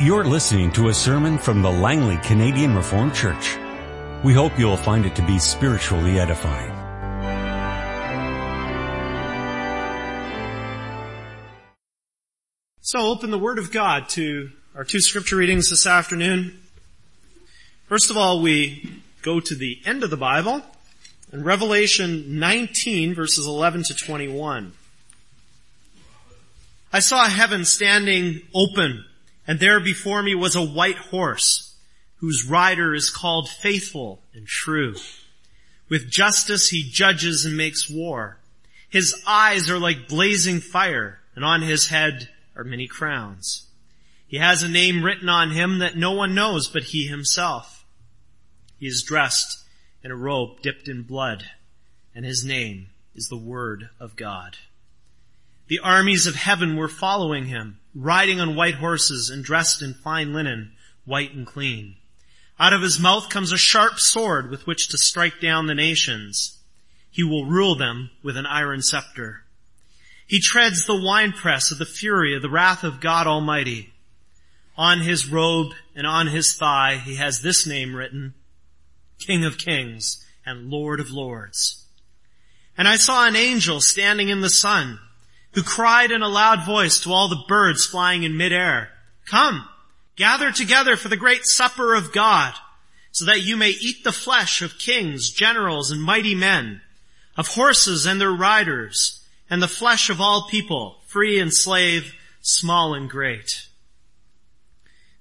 You're listening to a sermon from the Langley Canadian Reformed Church. We hope you'll find it to be spiritually edifying. So open the Word of God to our two scripture readings this afternoon. First of all, we go to the end of the Bible in Revelation 19 verses 11 to 21. I saw heaven standing open and there before me was a white horse whose rider is called faithful and true. With justice he judges and makes war. His eyes are like blazing fire and on his head are many crowns. He has a name written on him that no one knows but he himself. He is dressed in a robe dipped in blood and his name is the word of God. The armies of heaven were following him, riding on white horses and dressed in fine linen, white and clean. Out of his mouth comes a sharp sword with which to strike down the nations. He will rule them with an iron scepter. He treads the winepress of the fury of the wrath of God Almighty. On his robe and on his thigh he has this name written, King of Kings and Lord of Lords. And I saw an angel standing in the sun who cried in a loud voice to all the birds flying in midair, Come, gather together for the great supper of God, so that you may eat the flesh of kings, generals, and mighty men, of horses and their riders, and the flesh of all people, free and slave, small and great.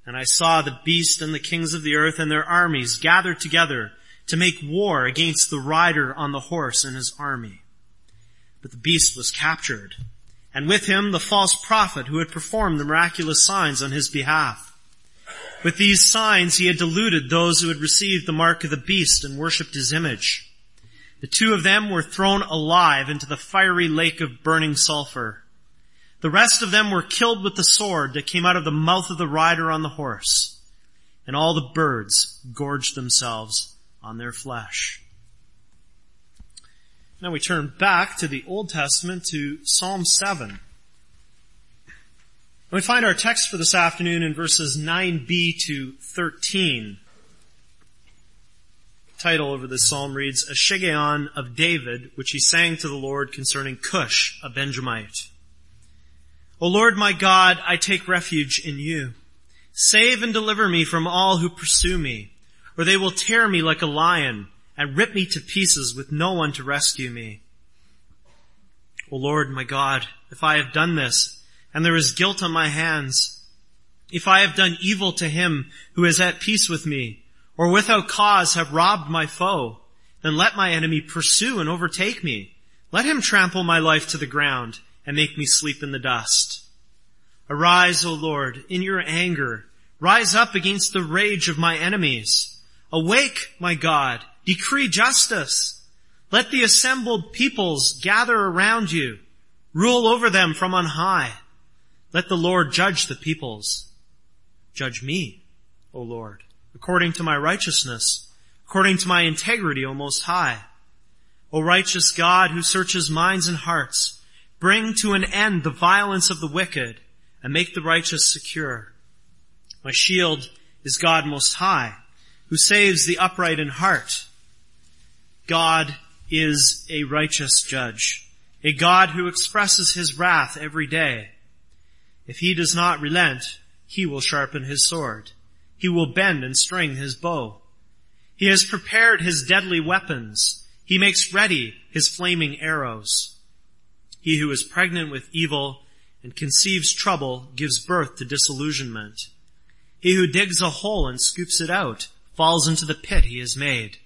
And I saw the beast and the kings of the earth and their armies gathered together to make war against the rider on the horse and his army. But the beast was captured and with him the false prophet who had performed the miraculous signs on his behalf. With these signs he had deluded those who had received the mark of the beast and worshipped his image. The two of them were thrown alive into the fiery lake of burning sulfur. The rest of them were killed with the sword that came out of the mouth of the rider on the horse. And all the birds gorged themselves on their flesh. Now we turn back to the Old Testament to Psalm 7. We find our text for this afternoon in verses 9b to 13. The title over this psalm reads, A Shiggaion of David, which he sang to the Lord concerning Cush, a Benjamite. O Lord my God, I take refuge in you. Save and deliver me from all who pursue me, or they will tear me like a lion and rip me to pieces with no one to rescue me. O Lord my God, if I have done this, and there is guilt on my hands, if I have done evil to him who is at peace with me, or without cause have robbed my foe, then let my enemy pursue and overtake me. Let him trample my life to the ground and make me sleep in the dust. Arise, O Lord, in your anger. Rise up against the rage of my enemies. Awake, my God, Decree justice. Let the assembled peoples gather around you. Rule over them from on high. Let the Lord judge the peoples. Judge me, O Lord, according to my righteousness, according to my integrity, O Most High. O righteous God who searches minds and hearts, bring to an end the violence of the wicked and make the righteous secure. My shield is God Most High, who saves the upright in heart. God is a righteous judge, a God who expresses his wrath every day. If he does not relent, he will sharpen his sword. He will bend and string his bow. He has prepared his deadly weapons. He makes ready his flaming arrows. He who is pregnant with evil and conceives trouble gives birth to disillusionment. He who digs a hole and scoops it out falls into the pit he has made.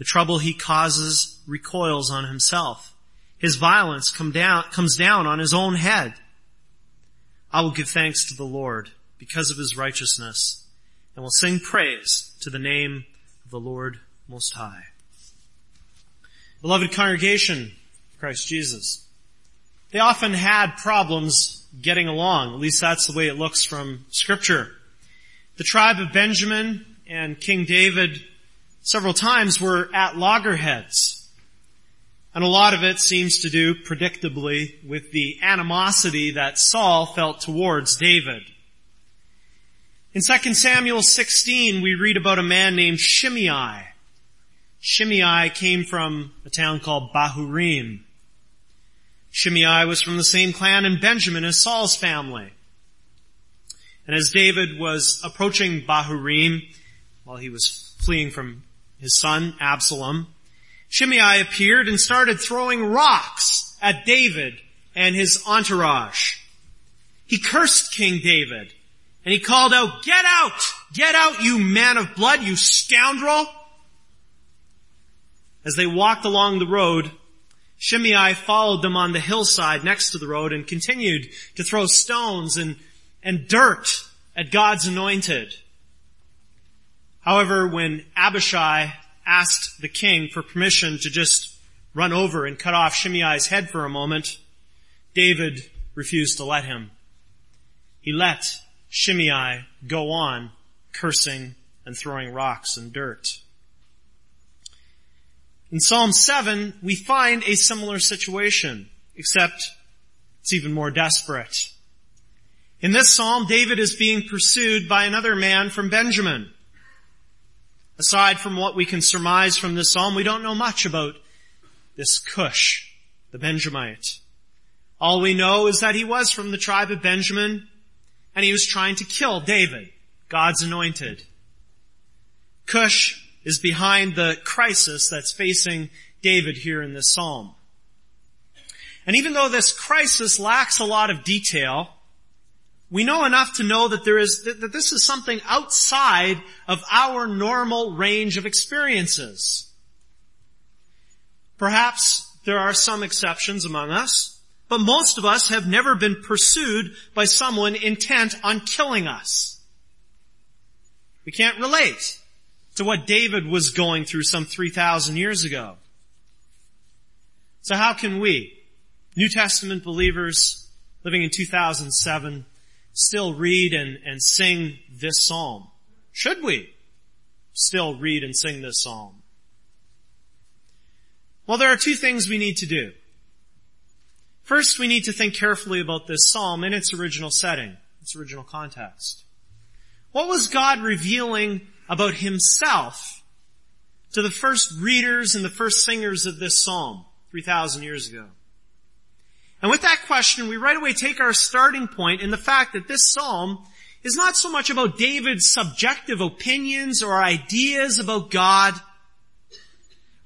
The trouble he causes recoils on himself. His violence come down, comes down on his own head. I will give thanks to the Lord because of his righteousness and will sing praise to the name of the Lord Most High. Beloved congregation, Christ Jesus, they often had problems getting along. At least that's the way it looks from scripture. The tribe of Benjamin and King David several times were at loggerheads. And a lot of it seems to do, predictably, with the animosity that Saul felt towards David. In 2 Samuel 16, we read about a man named Shimei. Shimei came from a town called Bahurim. Shimei was from the same clan in Benjamin as Saul's family. And as David was approaching Bahurim, while he was fleeing from his son Absalom, Shimei appeared and started throwing rocks at David and his entourage. He cursed King David and he called out, get out! Get out, you man of blood, you scoundrel! As they walked along the road, Shimei followed them on the hillside next to the road and continued to throw stones and, and dirt at God's anointed. However, when Abishai asked the king for permission to just run over and cut off Shimei's head for a moment, David refused to let him. He let Shimei go on cursing and throwing rocks and dirt. In Psalm 7, we find a similar situation, except it's even more desperate. In this psalm, David is being pursued by another man from Benjamin. Aside from what we can surmise from this psalm, we don't know much about this Cush, the Benjamite. All we know is that he was from the tribe of Benjamin and he was trying to kill David, God's anointed. Cush is behind the crisis that's facing David here in this psalm. And even though this crisis lacks a lot of detail, we know enough to know that there is, that this is something outside of our normal range of experiences. Perhaps there are some exceptions among us. But most of us have never been pursued by someone intent on killing us. We can't relate to what David was going through some 3,000 years ago. So how can we, New Testament believers living in 2007, still read and, and sing this psalm? Should we still read and sing this psalm? Well, there are two things we need to do. First, we need to think carefully about this psalm in its original setting, its original context. What was God revealing about himself to the first readers and the first singers of this psalm 3,000 years ago? And with that question, we right away take our starting point in the fact that this psalm is not so much about David's subjective opinions or ideas about God,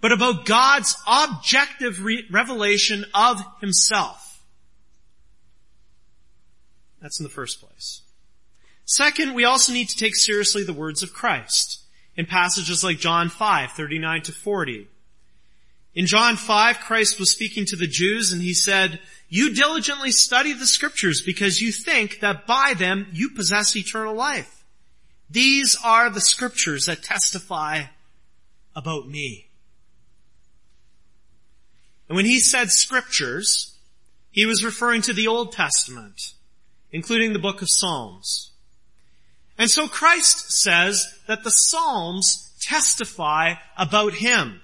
but about God's objective re- revelation of himself. That's in the first place. Second, we also need to take seriously the words of Christ in passages like John 5, 39 to 40. In John 5, Christ was speaking to the Jews and he said, you diligently study the scriptures because you think that by them you possess eternal life. These are the scriptures that testify about me. And when he said scriptures, he was referring to the Old Testament, including the book of Psalms. And so Christ says that the Psalms testify about him,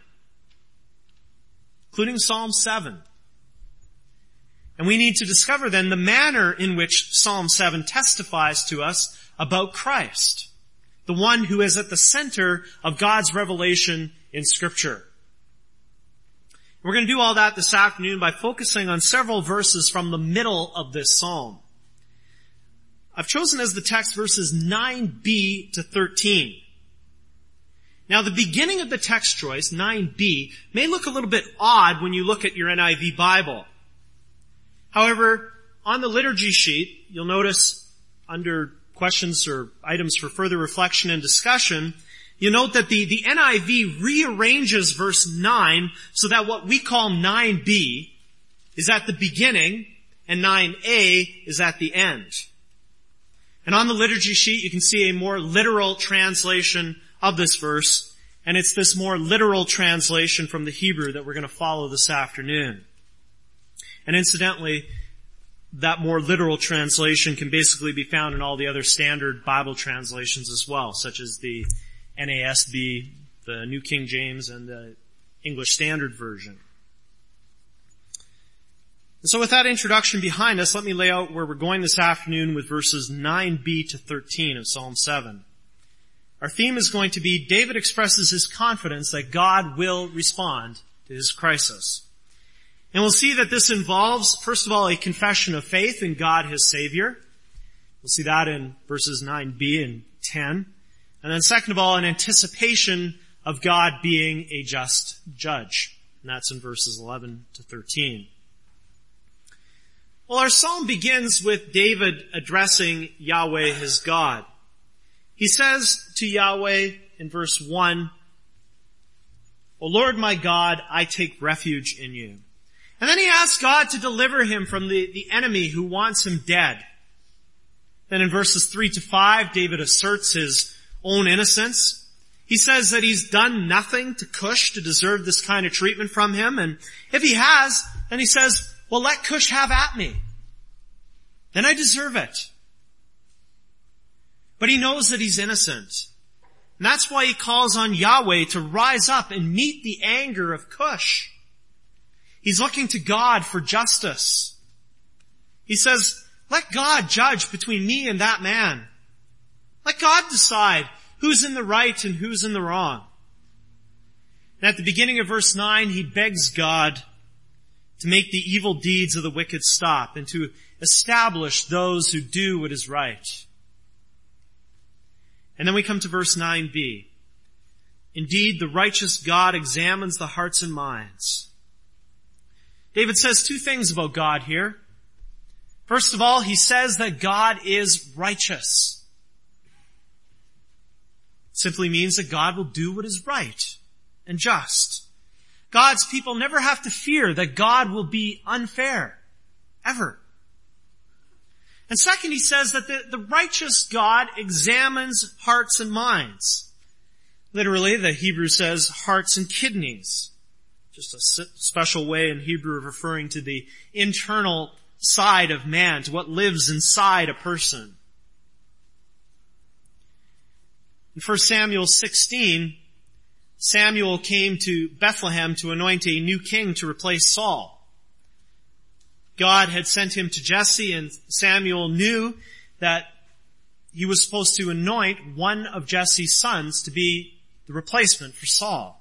including Psalm 7. And we need to discover then the manner in which Psalm 7 testifies to us about Christ, the one who is at the center of God's revelation in scripture. We're going to do all that this afternoon by focusing on several verses from the middle of this psalm. I've chosen as the text verses 9b to 13. Now the beginning of the text choice, 9b, may look a little bit odd when you look at your NIV Bible. However, on the liturgy sheet, you'll notice under questions or items for further reflection and discussion, you note that the, the NIV rearranges verse 9 so that what we call 9b is at the beginning and 9a is at the end. And on the liturgy sheet you can see a more literal translation of this verse and it's this more literal translation from the Hebrew that we're going to follow this afternoon. And incidentally, that more literal translation can basically be found in all the other standard Bible translations as well, such as the NASB, the New King James, and the English Standard Version. And so with that introduction behind us, let me lay out where we're going this afternoon with verses 9b to 13 of Psalm 7. Our theme is going to be David expresses his confidence that God will respond to his crisis. And we'll see that this involves, first of all, a confession of faith in God his Savior. We'll see that in verses 9b and 10. And then second of all, an anticipation of God being a just judge. And that's in verses 11 to 13. Well, our psalm begins with David addressing Yahweh his God. He says to Yahweh in verse 1, O Lord my God, I take refuge in you. And then he asks God to deliver him from the, the enemy who wants him dead. Then in verses 3 to 5, David asserts his own innocence. He says that he's done nothing to Cush to deserve this kind of treatment from him, and if he has, then he says, well, let Cush have at me. Then I deserve it. But he knows that he's innocent. And that's why he calls on Yahweh to rise up and meet the anger of Cush. He's looking to God for justice. He says, let God judge between me and that man. Let God decide who's in the right and who's in the wrong. And at the beginning of verse 9, he begs God to make the evil deeds of the wicked stop and to establish those who do what is right. And then we come to verse 9b. Indeed, the righteous God examines the hearts and minds. David says two things about God here. First of all, he says that God is righteous. Simply means that God will do what is right and just. God's people never have to fear that God will be unfair. Ever. And second, he says that the, the righteous God examines hearts and minds. Literally, the Hebrew says hearts and kidneys. Just a special way in Hebrew of referring to the internal side of man, to what lives inside a person. In 1 Samuel 16, Samuel came to Bethlehem to anoint a new king to replace Saul. God had sent him to Jesse and Samuel knew that he was supposed to anoint one of Jesse's sons to be the replacement for Saul.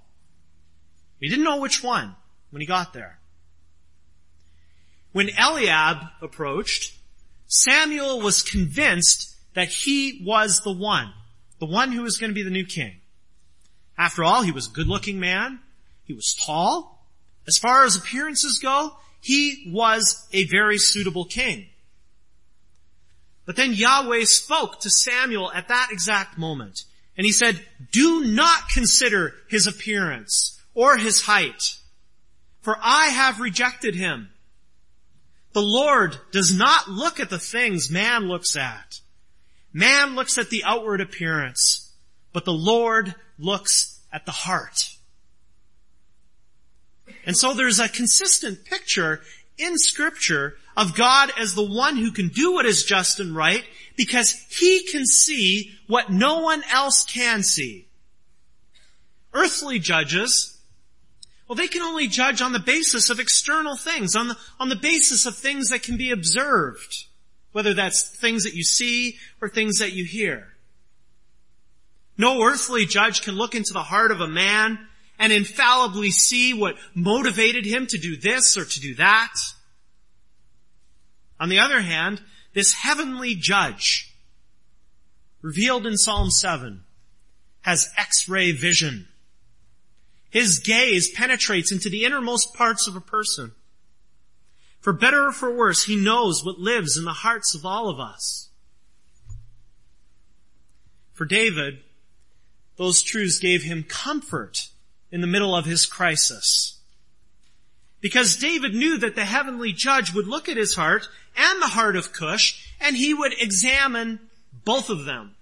He didn't know which one when he got there. When Eliab approached, Samuel was convinced that he was the one, the one who was going to be the new king. After all, he was a good looking man. He was tall. As far as appearances go, he was a very suitable king. But then Yahweh spoke to Samuel at that exact moment. And he said, do not consider his appearance or his height, for I have rejected him. The Lord does not look at the things man looks at. Man looks at the outward appearance, but the Lord looks at the heart. And so there's a consistent picture in scripture of God as the one who can do what is just and right because he can see what no one else can see. Earthly judges, well they can only judge on the basis of external things, on the, on the basis of things that can be observed. Whether that's things that you see or things that you hear. No earthly judge can look into the heart of a man and infallibly see what motivated him to do this or to do that. On the other hand, this heavenly judge, revealed in Psalm 7, has x-ray vision. His gaze penetrates into the innermost parts of a person. For better or for worse, he knows what lives in the hearts of all of us. For David, those truths gave him comfort in the middle of his crisis. Because David knew that the heavenly judge would look at his heart and the heart of Cush and he would examine both of them.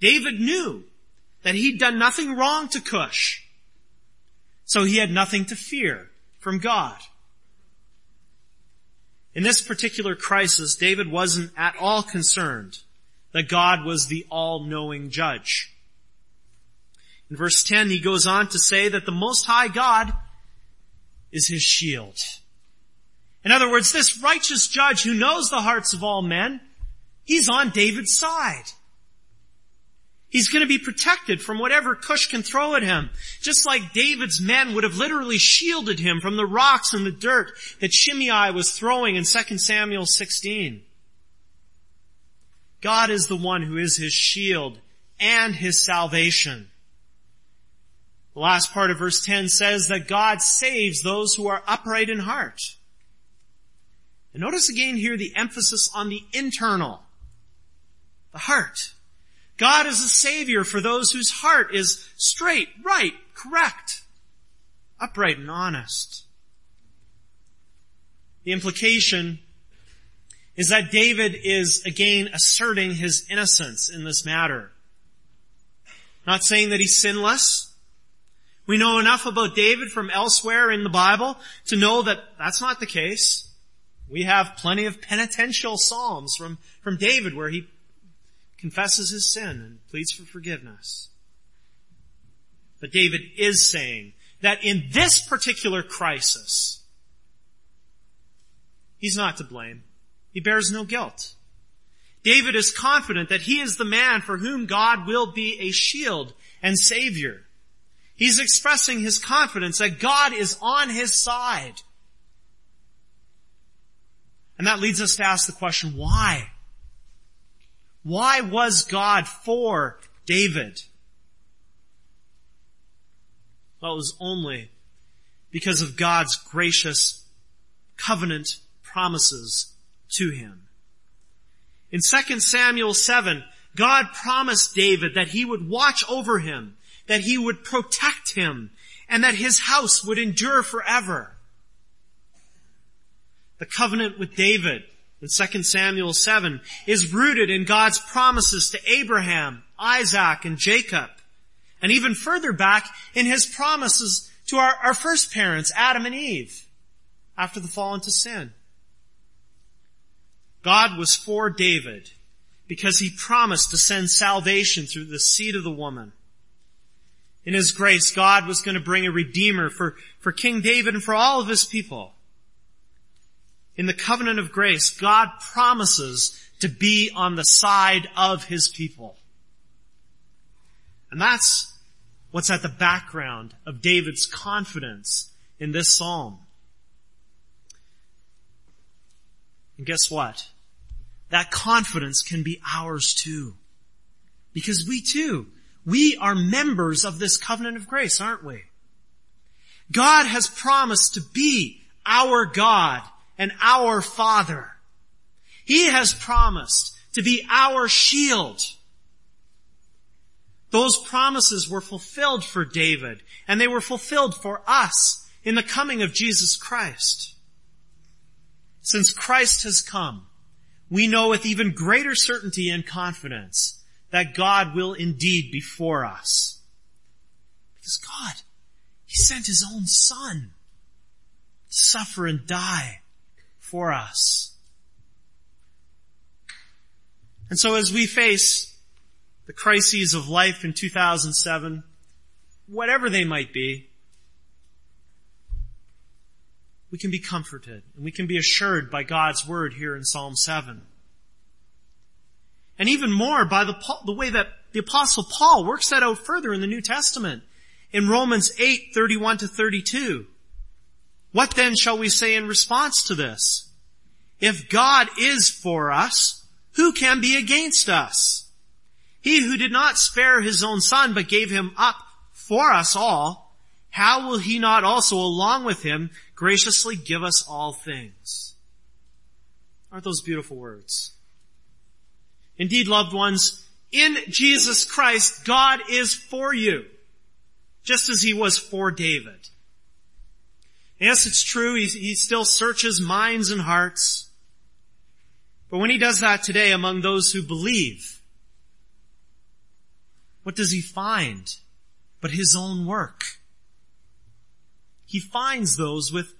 David knew that he'd done nothing wrong to Cush. So he had nothing to fear from God. In this particular crisis, David wasn't at all concerned that God was the all-knowing judge. In verse 10, he goes on to say that the Most High God is his shield. In other words, this righteous judge who knows the hearts of all men, he's on David's side. He's going to be protected from whatever Cush can throw at him. Just like David's men would have literally shielded him from the rocks and the dirt that Shimei was throwing in 2 Samuel 16. God is the one who is his shield and his salvation. The last part of verse 10 says that God saves those who are upright in heart. And notice again here the emphasis on the internal, the heart. God is a savior for those whose heart is straight, right, correct, upright and honest. The implication is that David is again asserting his innocence in this matter. Not saying that he's sinless. We know enough about David from elsewhere in the Bible to know that that's not the case. We have plenty of penitential psalms from, from David where he confesses his sin and pleads for forgiveness. But David is saying that in this particular crisis, he's not to blame. He bears no guilt. David is confident that he is the man for whom God will be a shield and savior. He's expressing his confidence that God is on his side. And that leads us to ask the question, why? Why was God for David? Well, it was only because of God's gracious covenant promises to him. In 2 Samuel 7, God promised David that he would watch over him, that he would protect him, and that his house would endure forever. The covenant with David in 2 Samuel 7 is rooted in God's promises to Abraham, Isaac, and Jacob. And even further back in his promises to our, our first parents, Adam and Eve, after the fall into sin. God was for David because he promised to send salvation through the seed of the woman. In his grace, God was going to bring a redeemer for, for King David and for all of his people in the covenant of grace, God promises to be on the side of His people. And that's what's at the background of David's confidence in this psalm. And guess what? That confidence can be ours too. Because we too, we are members of this covenant of grace, aren't we? God has promised to be our God and our Father. He has promised to be our shield. Those promises were fulfilled for David, and they were fulfilled for us in the coming of Jesus Christ. Since Christ has come, we know with even greater certainty and confidence that God will indeed be for us. Because God, He sent His own Son to suffer and die for us. And so as we face the crises of life in 2007, whatever they might be, we can be comforted and we can be assured by God's word here in Psalm 7. And even more by the, the way that the apostle Paul works that out further in the New Testament in Romans 8, 31 to 32. What then shall we say in response to this? If God is for us, who can be against us? He who did not spare his own son, but gave him up for us all, how will he not also along with him graciously give us all things? Aren't those beautiful words? Indeed, loved ones, in Jesus Christ, God is for you, just as he was for David. Yes, it's true. He, he still searches minds and hearts. But when he does that today among those who believe, what does he find but his own work? He finds those with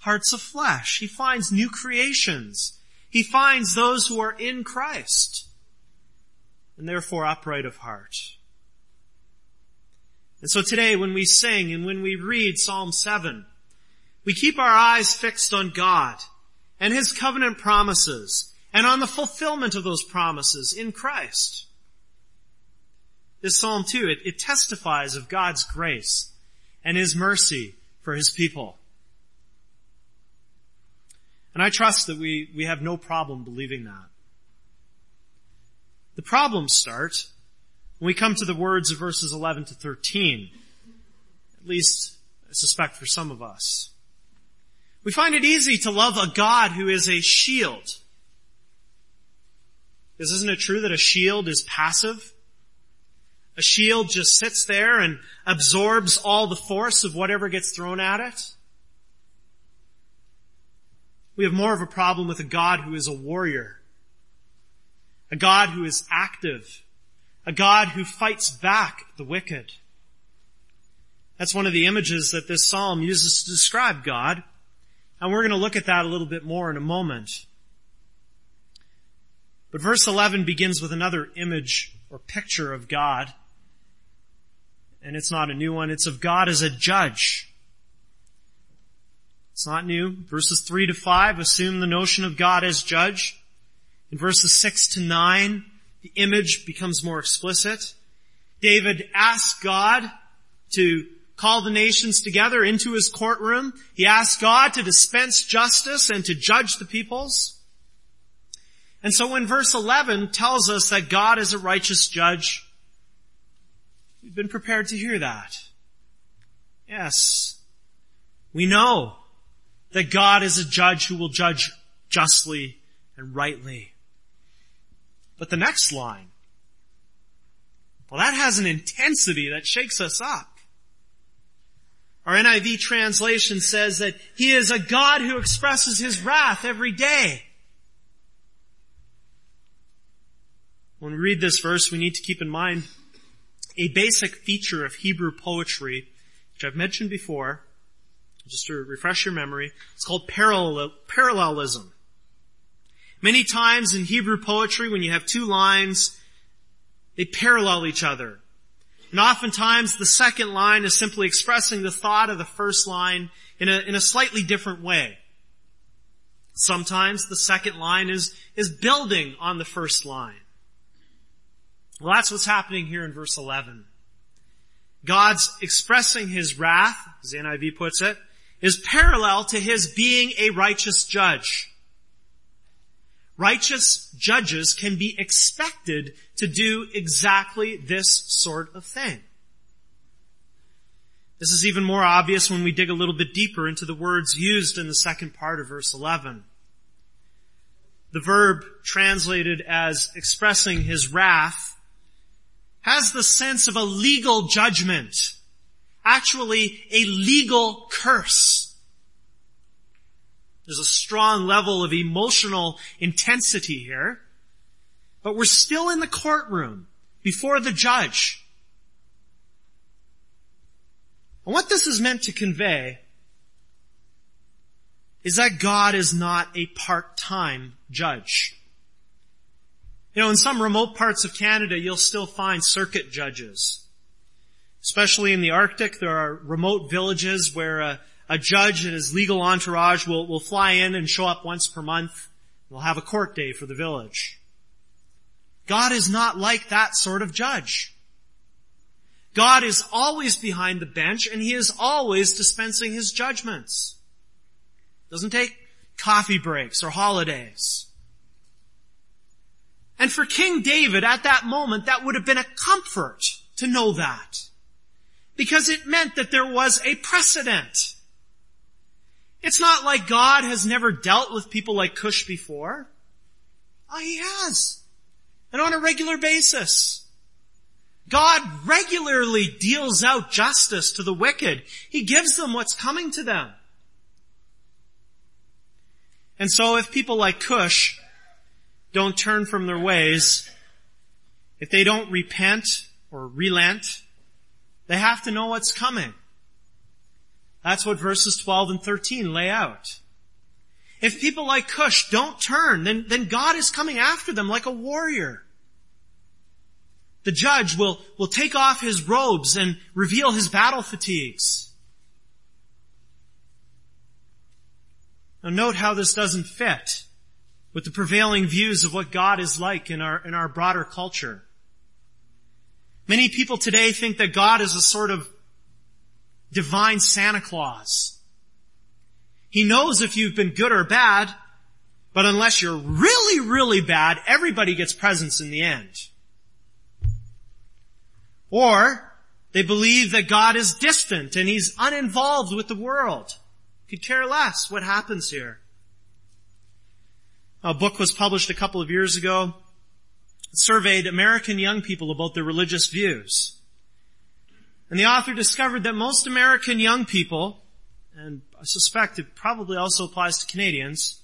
hearts of flesh. He finds new creations. He finds those who are in Christ and therefore upright of heart. And so today when we sing and when we read Psalm 7, we keep our eyes fixed on God and His covenant promises and on the fulfillment of those promises in Christ. This Psalm too, it, it testifies of God's grace and His mercy for His people. And I trust that we, we have no problem believing that. The problems start when we come to the words of verses 11 to 13. At least, I suspect for some of us. We find it easy to love a God who is a shield. Because isn't it true that a shield is passive? A shield just sits there and absorbs all the force of whatever gets thrown at it. We have more of a problem with a God who is a warrior. A God who is active. A God who fights back the wicked. That's one of the images that this psalm uses to describe God. And we're going to look at that a little bit more in a moment. But verse 11 begins with another image or picture of God. And it's not a new one. It's of God as a judge. It's not new. Verses 3 to 5 assume the notion of God as judge. In verses 6 to 9, the image becomes more explicit. David asks God to call the nations together into his courtroom. He asked God to dispense justice and to judge the peoples. And so when verse 11 tells us that God is a righteous judge, we've been prepared to hear that. Yes. We know that God is a judge who will judge justly and rightly. But the next line, well that has an intensity that shakes us up. Our NIV translation says that He is a God who expresses His wrath every day. When we read this verse, we need to keep in mind a basic feature of Hebrew poetry, which I've mentioned before, just to refresh your memory, it's called parallel, parallelism. Many times in Hebrew poetry, when you have two lines, they parallel each other. And oftentimes the second line is simply expressing the thought of the first line in a, in a slightly different way. Sometimes the second line is, is building on the first line. Well, that's what's happening here in verse 11. God's expressing his wrath, as NIV puts it, is parallel to his being a righteous judge. Righteous judges can be expected to do exactly this sort of thing. This is even more obvious when we dig a little bit deeper into the words used in the second part of verse 11. The verb translated as expressing his wrath has the sense of a legal judgment actually a legal curse. There's a strong level of emotional intensity here, but we're still in the courtroom before the judge. And what this is meant to convey is that God is not a part-time judge. You know, in some remote parts of Canada, you'll still find circuit judges. Especially in the Arctic, there are remote villages where a, a judge and his legal entourage will, will fly in and show up once per month. We'll have a court day for the village. God is not like that sort of judge. God is always behind the bench and he is always dispensing his judgments. Doesn't take coffee breaks or holidays. And for King David at that moment, that would have been a comfort to know that because it meant that there was a precedent. It's not like God has never dealt with people like Cush before. Oh, he has. And on a regular basis. God regularly deals out justice to the wicked. He gives them what's coming to them. And so if people like Cush don't turn from their ways, if they don't repent or relent, they have to know what's coming. That's what verses 12 and 13 lay out. If people like Cush don't turn, then, then God is coming after them like a warrior. The judge will, will take off his robes and reveal his battle fatigues. Now note how this doesn't fit with the prevailing views of what God is like in our, in our broader culture. Many people today think that God is a sort of divine Santa Claus. He knows if you've been good or bad, but unless you're really, really bad, everybody gets presents in the end. Or they believe that God is distant and he's uninvolved with the world. Could care less what happens here. A book was published a couple of years ago. It surveyed American young people about their religious views. And the author discovered that most American young people, and I suspect it probably also applies to Canadians,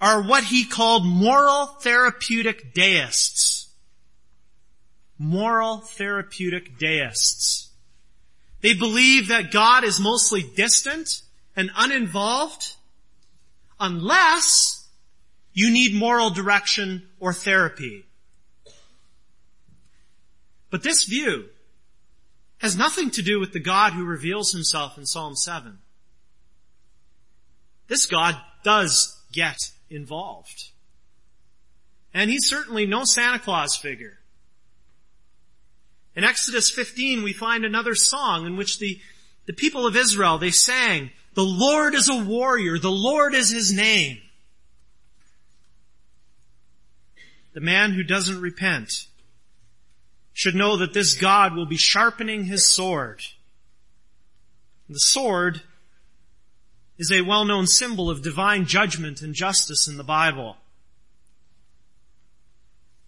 are what he called moral therapeutic deists. Moral therapeutic deists. They believe that God is mostly distant and uninvolved unless you need moral direction or therapy. But this view has nothing to do with the God who reveals himself in Psalm 7. This God does get involved. And he's certainly no Santa Claus figure. In Exodus 15 we find another song in which the, the people of Israel, they sang, the Lord is a warrior, the Lord is his name. the man who doesn't repent should know that this God will be sharpening his sword. The sword is a well-known symbol of divine judgment and justice in the Bible.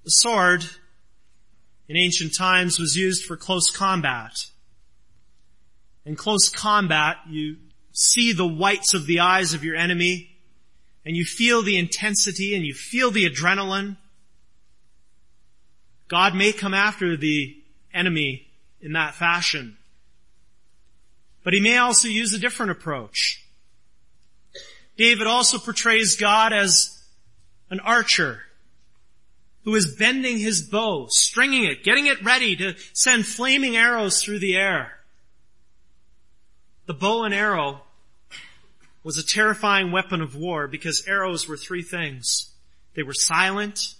The sword in ancient times was used for close combat. In close combat, you see the whites of the eyes of your enemy and you feel the intensity and you feel the adrenaline God may come after the enemy in that fashion. But he may also use a different approach. David also portrays God as an archer who is bending his bow, stringing it, getting it ready to send flaming arrows through the air. The bow and arrow was a terrifying weapon of war because arrows were three things. They were silent,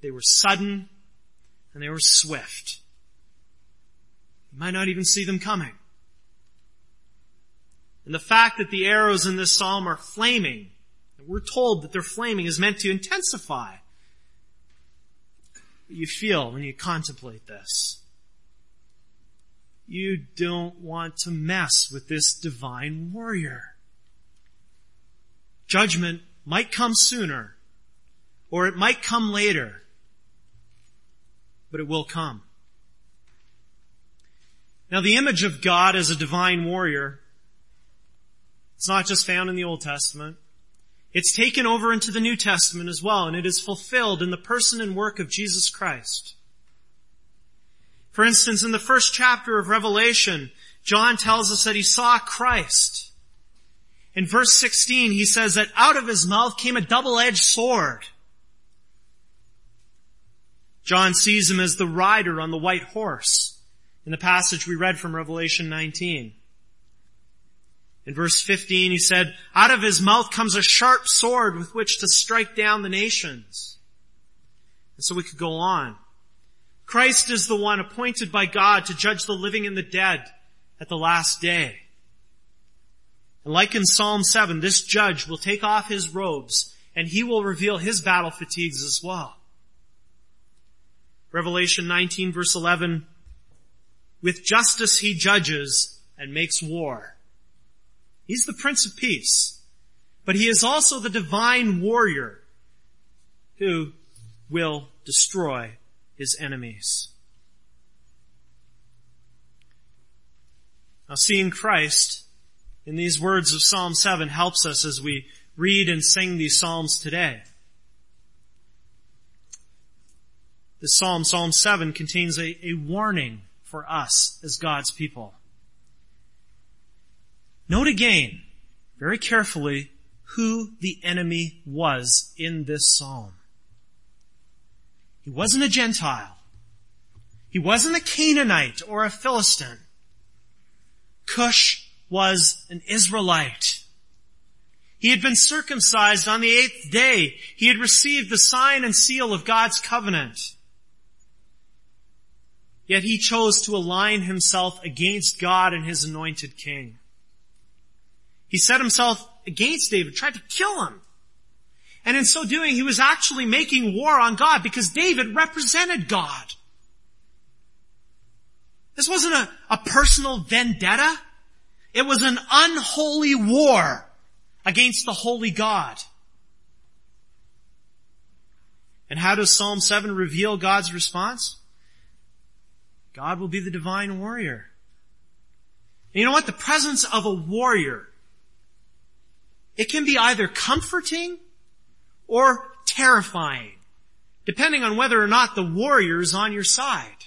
they were sudden, and they were swift. You might not even see them coming. And the fact that the arrows in this psalm are flaming, we're told that they're flaming is meant to intensify you feel when you contemplate this. You don't want to mess with this divine warrior. Judgment might come sooner, or it might come later but it will come. Now the image of God as a divine warrior, it's not just found in the Old Testament. It's taken over into the New Testament as well, and it is fulfilled in the person and work of Jesus Christ. For instance, in the first chapter of Revelation, John tells us that he saw Christ. In verse 16, he says that out of his mouth came a double-edged sword. John sees him as the rider on the white horse in the passage we read from Revelation 19. In verse 15 he said, out of his mouth comes a sharp sword with which to strike down the nations. And so we could go on. Christ is the one appointed by God to judge the living and the dead at the last day. And like in Psalm 7, this judge will take off his robes and he will reveal his battle fatigues as well. Revelation 19 verse 11, with justice he judges and makes war. He's the Prince of Peace, but he is also the divine warrior who will destroy his enemies. Now seeing Christ in these words of Psalm 7 helps us as we read and sing these Psalms today. This Psalm, Psalm 7, contains a, a warning for us as God's people. Note again, very carefully, who the enemy was in this psalm. He wasn't a Gentile. He wasn't a Canaanite or a Philistine. Cush was an Israelite. He had been circumcised on the eighth day. He had received the sign and seal of God's covenant. Yet he chose to align himself against God and his anointed king. He set himself against David, tried to kill him. And in so doing, he was actually making war on God because David represented God. This wasn't a, a personal vendetta. It was an unholy war against the holy God. And how does Psalm 7 reveal God's response? God will be the divine warrior. And you know what? The presence of a warrior, it can be either comforting or terrifying, depending on whether or not the warrior is on your side.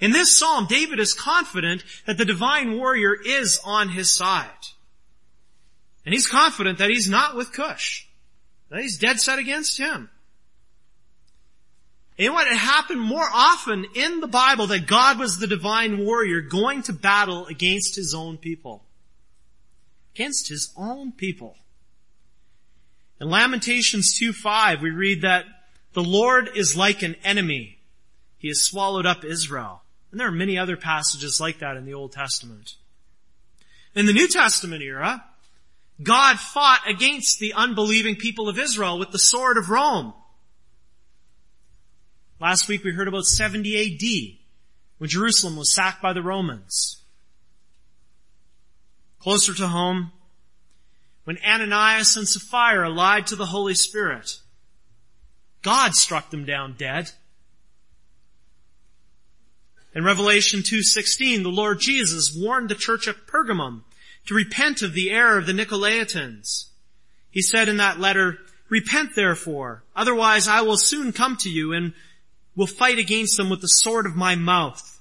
In this psalm, David is confident that the divine warrior is on his side. And he's confident that he's not with Cush. That he's dead set against him. And what? It happened more often in the Bible that God was the divine warrior going to battle against his own people. Against his own people. In Lamentations 2.5 we read that the Lord is like an enemy. He has swallowed up Israel. And there are many other passages like that in the Old Testament. In the New Testament era, God fought against the unbelieving people of Israel with the sword of Rome. Last week we heard about 70 AD, when Jerusalem was sacked by the Romans. Closer to home, when Ananias and Sapphira lied to the Holy Spirit, God struck them down dead. In Revelation 2.16, the Lord Jesus warned the church at Pergamum to repent of the error of the Nicolaitans. He said in that letter, Repent therefore, otherwise I will soon come to you and will fight against them with the sword of my mouth.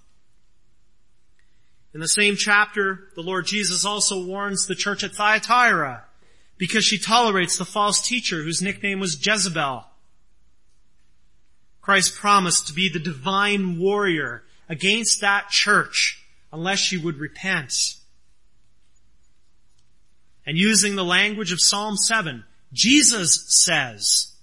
In the same chapter, the Lord Jesus also warns the church at Thyatira because she tolerates the false teacher whose nickname was Jezebel. Christ promised to be the divine warrior against that church unless she would repent. And using the language of Psalm 7, Jesus says,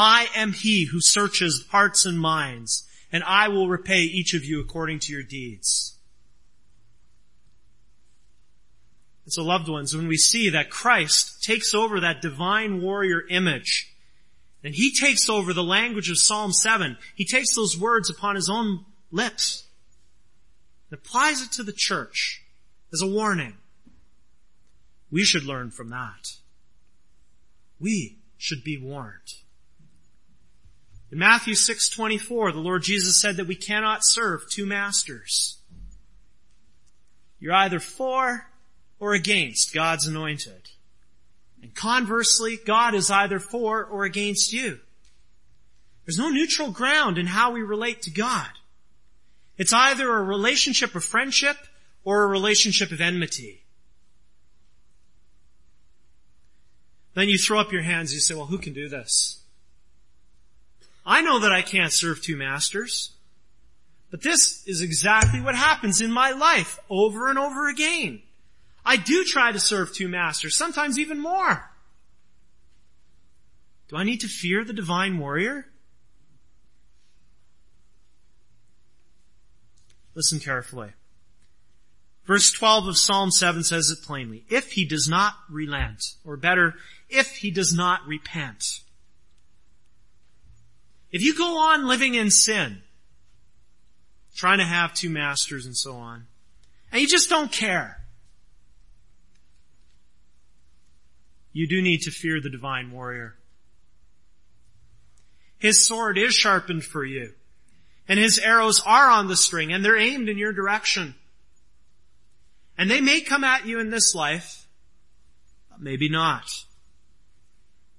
I am he who searches hearts and minds, and I will repay each of you according to your deeds. And so loved ones, when we see that Christ takes over that divine warrior image, and he takes over the language of Psalm 7, he takes those words upon his own lips, and applies it to the church as a warning. We should learn from that. We should be warned. In Matthew 6:24, the Lord Jesus said that we cannot serve two masters. You're either for or against God's anointed. And conversely, God is either for or against you. There's no neutral ground in how we relate to God. It's either a relationship of friendship or a relationship of enmity. Then you throw up your hands and you say, well, who can do this? I know that I can't serve two masters. But this is exactly what happens in my life over and over again. I do try to serve two masters, sometimes even more. Do I need to fear the divine warrior? Listen carefully. Verse 12 of Psalm 7 says it plainly. If he does not relent, or better, if he does not repent. If you go on living in sin, trying to have two masters and so on, and you just don't care, you do need to fear the divine warrior. His sword is sharpened for you, and his arrows are on the string, and they're aimed in your direction. And they may come at you in this life, maybe not.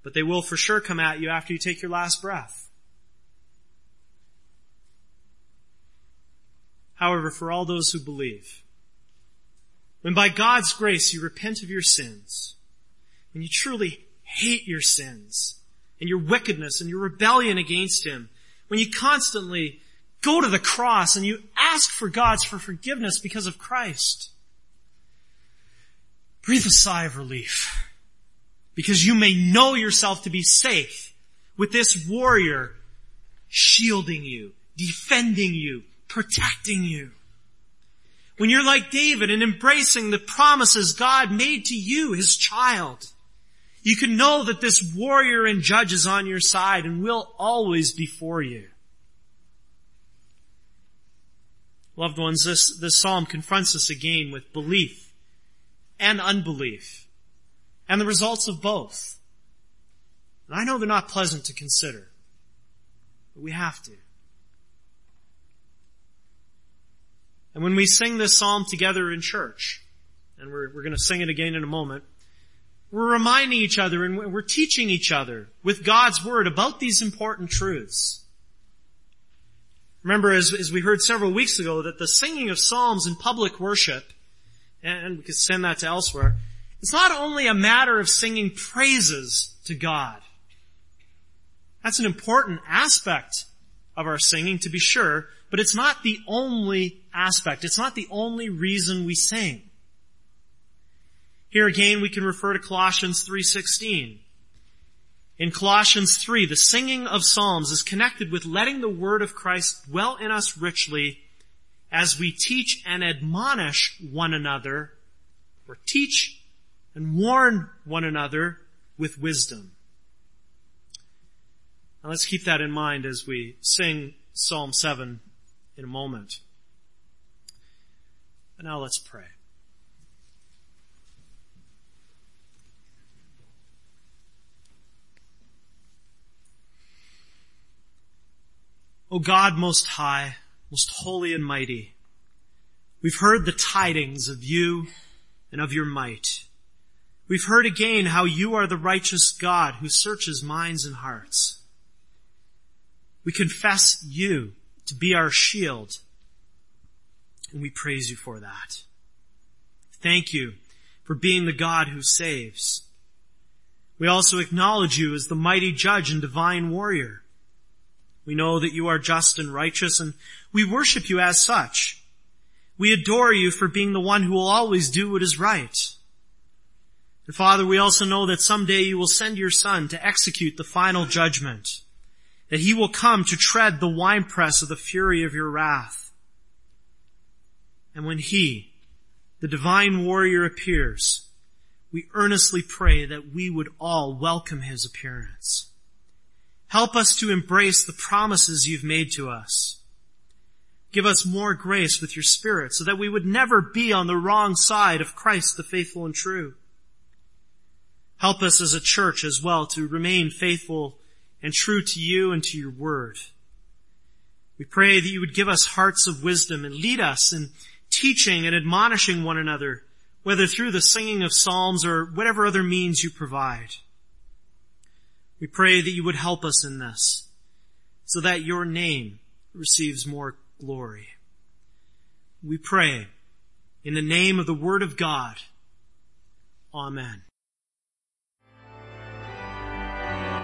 But they will for sure come at you after you take your last breath. However, for all those who believe, when by God's grace you repent of your sins, and you truly hate your sins, and your wickedness and your rebellion against Him, when you constantly go to the cross and you ask for God's for forgiveness because of Christ, breathe a sigh of relief because you may know yourself to be safe with this warrior shielding you, defending you, protecting you. When you're like David and embracing the promises God made to you, his child, you can know that this warrior and judge is on your side and will always be for you. Loved ones, this, this psalm confronts us again with belief and unbelief and the results of both. And I know they're not pleasant to consider, but we have to. And when we sing this psalm together in church, and we're, we're going to sing it again in a moment, we're reminding each other and we're teaching each other with God's Word about these important truths. Remember, as, as we heard several weeks ago, that the singing of psalms in public worship, and we could send that to elsewhere, it's not only a matter of singing praises to God. That's an important aspect of our singing, to be sure, but it's not the only aspect. It's not the only reason we sing. Here again, we can refer to Colossians 3.16. In Colossians 3, the singing of psalms is connected with letting the word of Christ dwell in us richly as we teach and admonish one another, or teach and warn one another with wisdom. Now let's keep that in mind as we sing Psalm 7 in a moment. But now let's pray. O God most high, most holy and mighty, we've heard the tidings of you and of your might. We've heard again how you are the righteous God who searches minds and hearts. We confess you to be our shield, and we praise you for that. Thank you for being the God who saves. We also acknowledge you as the mighty judge and divine warrior. We know that you are just and righteous and we worship you as such. We adore you for being the one who will always do what is right. And Father, we also know that someday you will send your son to execute the final judgment. That he will come to tread the winepress of the fury of your wrath. And when he, the divine warrior appears, we earnestly pray that we would all welcome his appearance. Help us to embrace the promises you've made to us. Give us more grace with your Spirit so that we would never be on the wrong side of Christ the faithful and true. Help us as a church as well to remain faithful and true to you and to your word. We pray that you would give us hearts of wisdom and lead us in teaching and admonishing one another, whether through the singing of psalms or whatever other means you provide. We pray that you would help us in this so that your name receives more glory. We pray in the name of the Word of God. Amen.